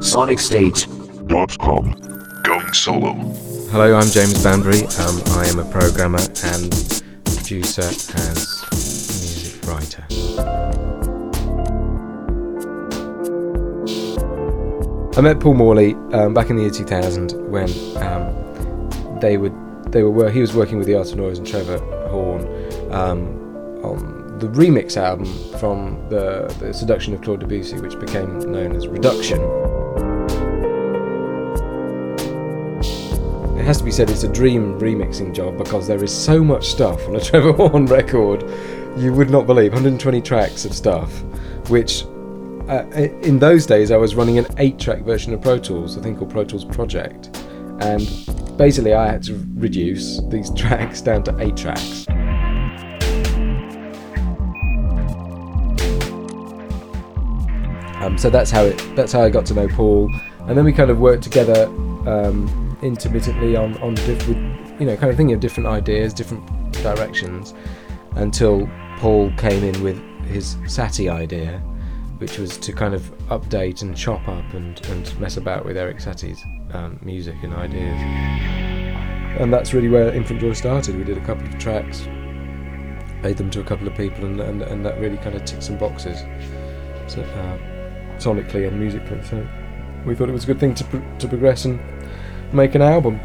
SonicState.com. Going solo. Hello, I'm James Banbury. Um, I am a programmer and producer and music writer. I met Paul Morley um, back in the year 2000 when um, they would they were he was working with the Art of Noise and Trevor Horn um, on the remix album from the, the Seduction of Claude Debussy, which became known as Reduction. It has to be said it's a dream remixing job because there is so much stuff on a Trevor Horn record you would not believe. 120 tracks of stuff which uh, in those days I was running an 8 track version of Pro Tools a thing called Pro Tools Project. And basically I had to reduce these tracks down to 8 tracks um, so that's how it that's how I got to know Paul and then we kind of worked together um, intermittently on on diff- with, you know kind of thinking of different ideas, different directions, until Paul came in with his Satie idea, which was to kind of update and chop up and, and mess about with Erik Satie's um, music and ideas. And that's really where Infant Joy started. We did a couple of tracks, played them to a couple of people, and, and, and that really kind of ticked some boxes, so, uh, sonically and musically. So we thought it was a good thing to, to progress and make an album.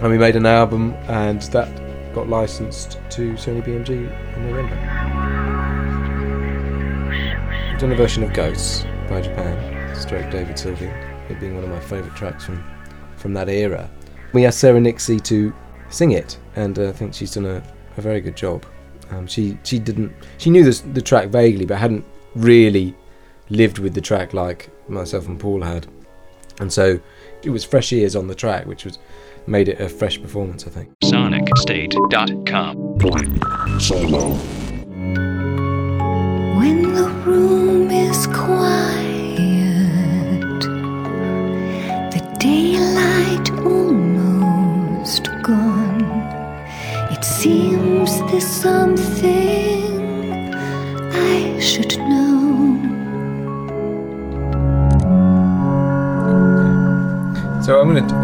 And we made an album, and that got licensed to Sony BMG in November. We've done a version of Ghosts by Japan, stroke David Sylvian, it being one of my favourite tracks from, from that era. We asked Sarah Nixey to sing it, and uh, I think she's done a, a very good job. Um, she she didn't she knew this, the track vaguely, but hadn't really lived with the track like myself and Paul had, and so it was fresh ears on the track, which was made it a fresh performance. I think. SonicState.com. Play. Solo. When the room is quiet, the daylight almost gone, it seems there's something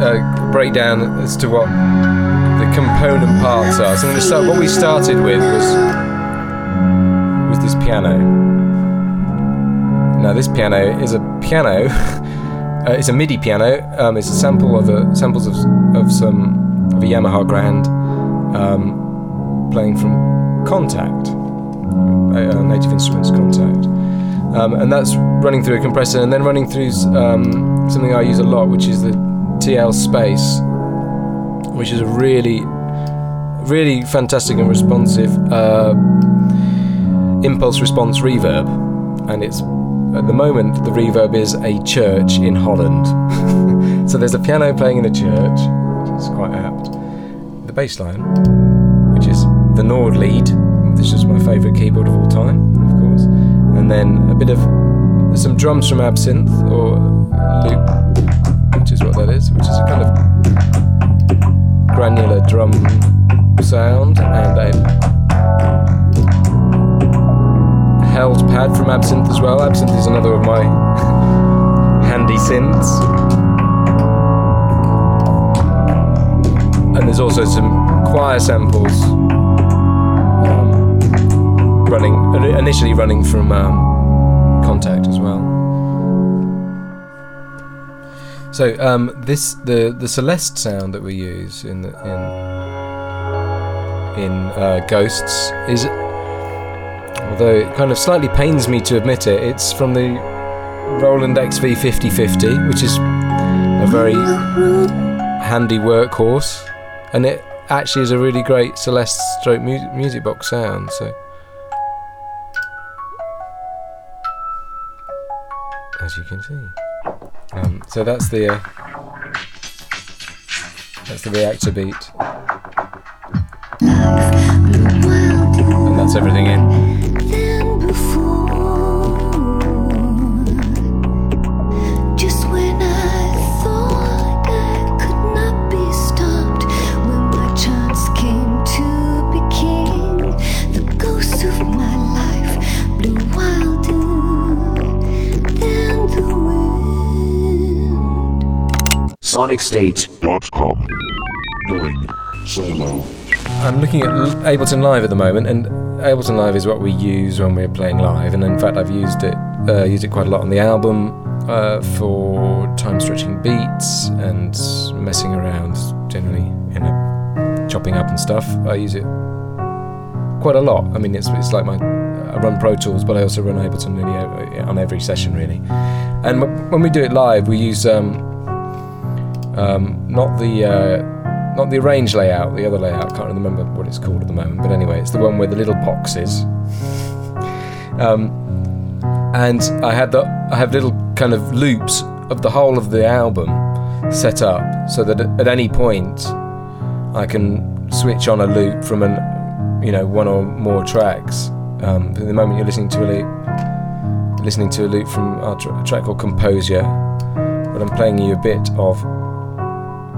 uh, break down as to what the component parts are. So I'm going to start. What we started with was was this piano. Now this piano is a piano. uh, it's a MIDI piano. Um, it's a sample of a samples of of some of a Yamaha Grand um, playing from Kontakt, uh, Native Instruments Kontakt. Um, and that's running through a compressor and then running through um, something I use a lot, which is the TL Space, which is a really, really fantastic and responsive uh, impulse response reverb. And it's at the moment the reverb is a church in Holland. so there's a piano playing in a church, which is quite apt. The bass line, which is the Nord lead, this is my favourite keyboard of all time, of course and then a bit of some drums from Absynth or loop, which is what that is, which is a kind of granular drum sound, and a held pad from Absynth as well. Absynth is another of my handy synths. And there's also some choir samples running initially running from um, Kontakt as well. So um, this the the Celeste sound that we use in the, in in uh, Ghosts is, although it kind of slightly pains me to admit it, it's from the Roland XV5050, which is a very handy workhorse, and it actually is a really great Celeste stroke mu- music box sound. So. as you can see. Um, so that's the uh, that's the Reaktor beat, and that's everything in. SonicState.com. Going solo. I'm looking at Ableton Live at the moment, and Ableton Live is what we use when we're playing live. And in fact, I've used it uh, used it quite a lot on the album uh, for time stretching beats and messing around generally, you know, chopping up and stuff. I use it quite a lot. I mean, it's it's like my I run Pro Tools, but I also run Ableton nearly every, on every session really. And when we do it live, we use um, um, not the uh, not the arrange layout, the other layout. I can't remember what it's called at the moment. But anyway, it's the one where the little box is. Um, and I had the I have little kind of loops of the whole of the album set up so that at any point I can switch on a loop from an you know one or more tracks. Um, at the moment you're listening to a loop, listening to a loop from our a track called Composure, but I'm playing you a bit of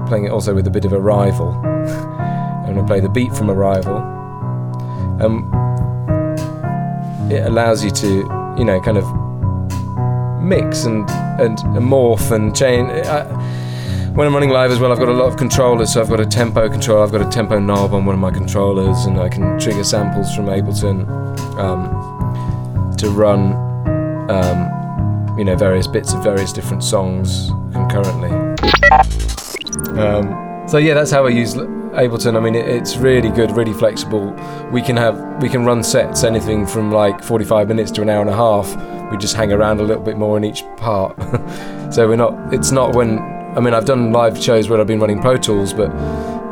playing it also with a bit of Arrival. I'm going to play the beat from Arrival. Um, it allows you to, you know, kind of mix and and morph and change. I, when I'm running live as well, I've got a lot of controllers. So I've got a tempo control, I've got a tempo knob on one of my controllers, and I can trigger samples from Ableton um, to run, um, you know, various bits of various different songs concurrently. Um, so yeah, that's how I use Ableton. I mean, it, it's really good, really flexible. We can have we can run sets anything from like 45 minutes to an hour and a half. We just hang around a little bit more in each part. so we're not. It's not when. I mean, I've done live shows where I've been running Pro Tools, but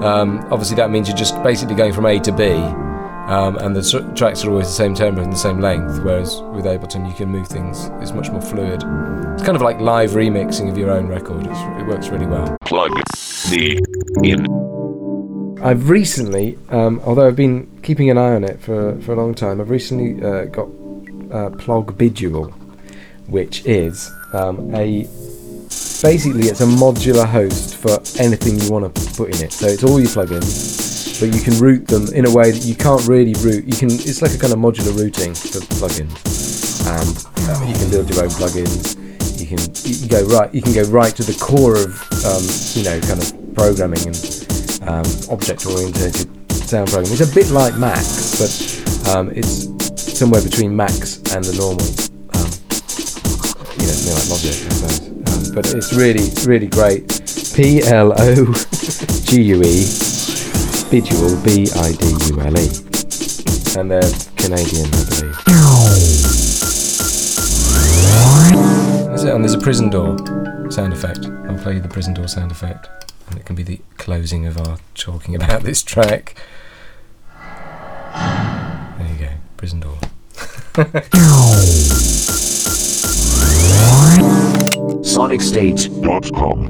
um, obviously that means you're just basically going from A to B. Um, and the tr- tracks are always the same tempo and the same length, whereas with Ableton you can move things. It's much more fluid. It's kind of like live remixing of your own record. It's, it works really well. Plug the in. I've recently, um, although I've been keeping an eye on it for, for a long time, I've recently uh, got uh, Plogue Bidule, which is um, a basically it's a modular host for anything you want to put in it. So it's all your plugins, but you can route them in a way that you can't really route. You can it's like a kind of modular routing for plugins, uh, you can build your own plugins. You can you go right. You can go right to the core of um, you know kind of programming and um, object-oriented sound programming. It's a bit like Max, but um, it's somewhere between Max and the normal, um, you know, something like Logic, I suppose. Um, but it's really, really great. P L O G U E, Bidule, B I D U L E, and they're Canadian, I believe. It, there's a prison door sound effect. I'll play you the prison door sound effect, and it can be the closing of our talking about this track. There you go, prison door. SonicState.com.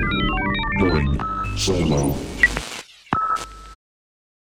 Going solo.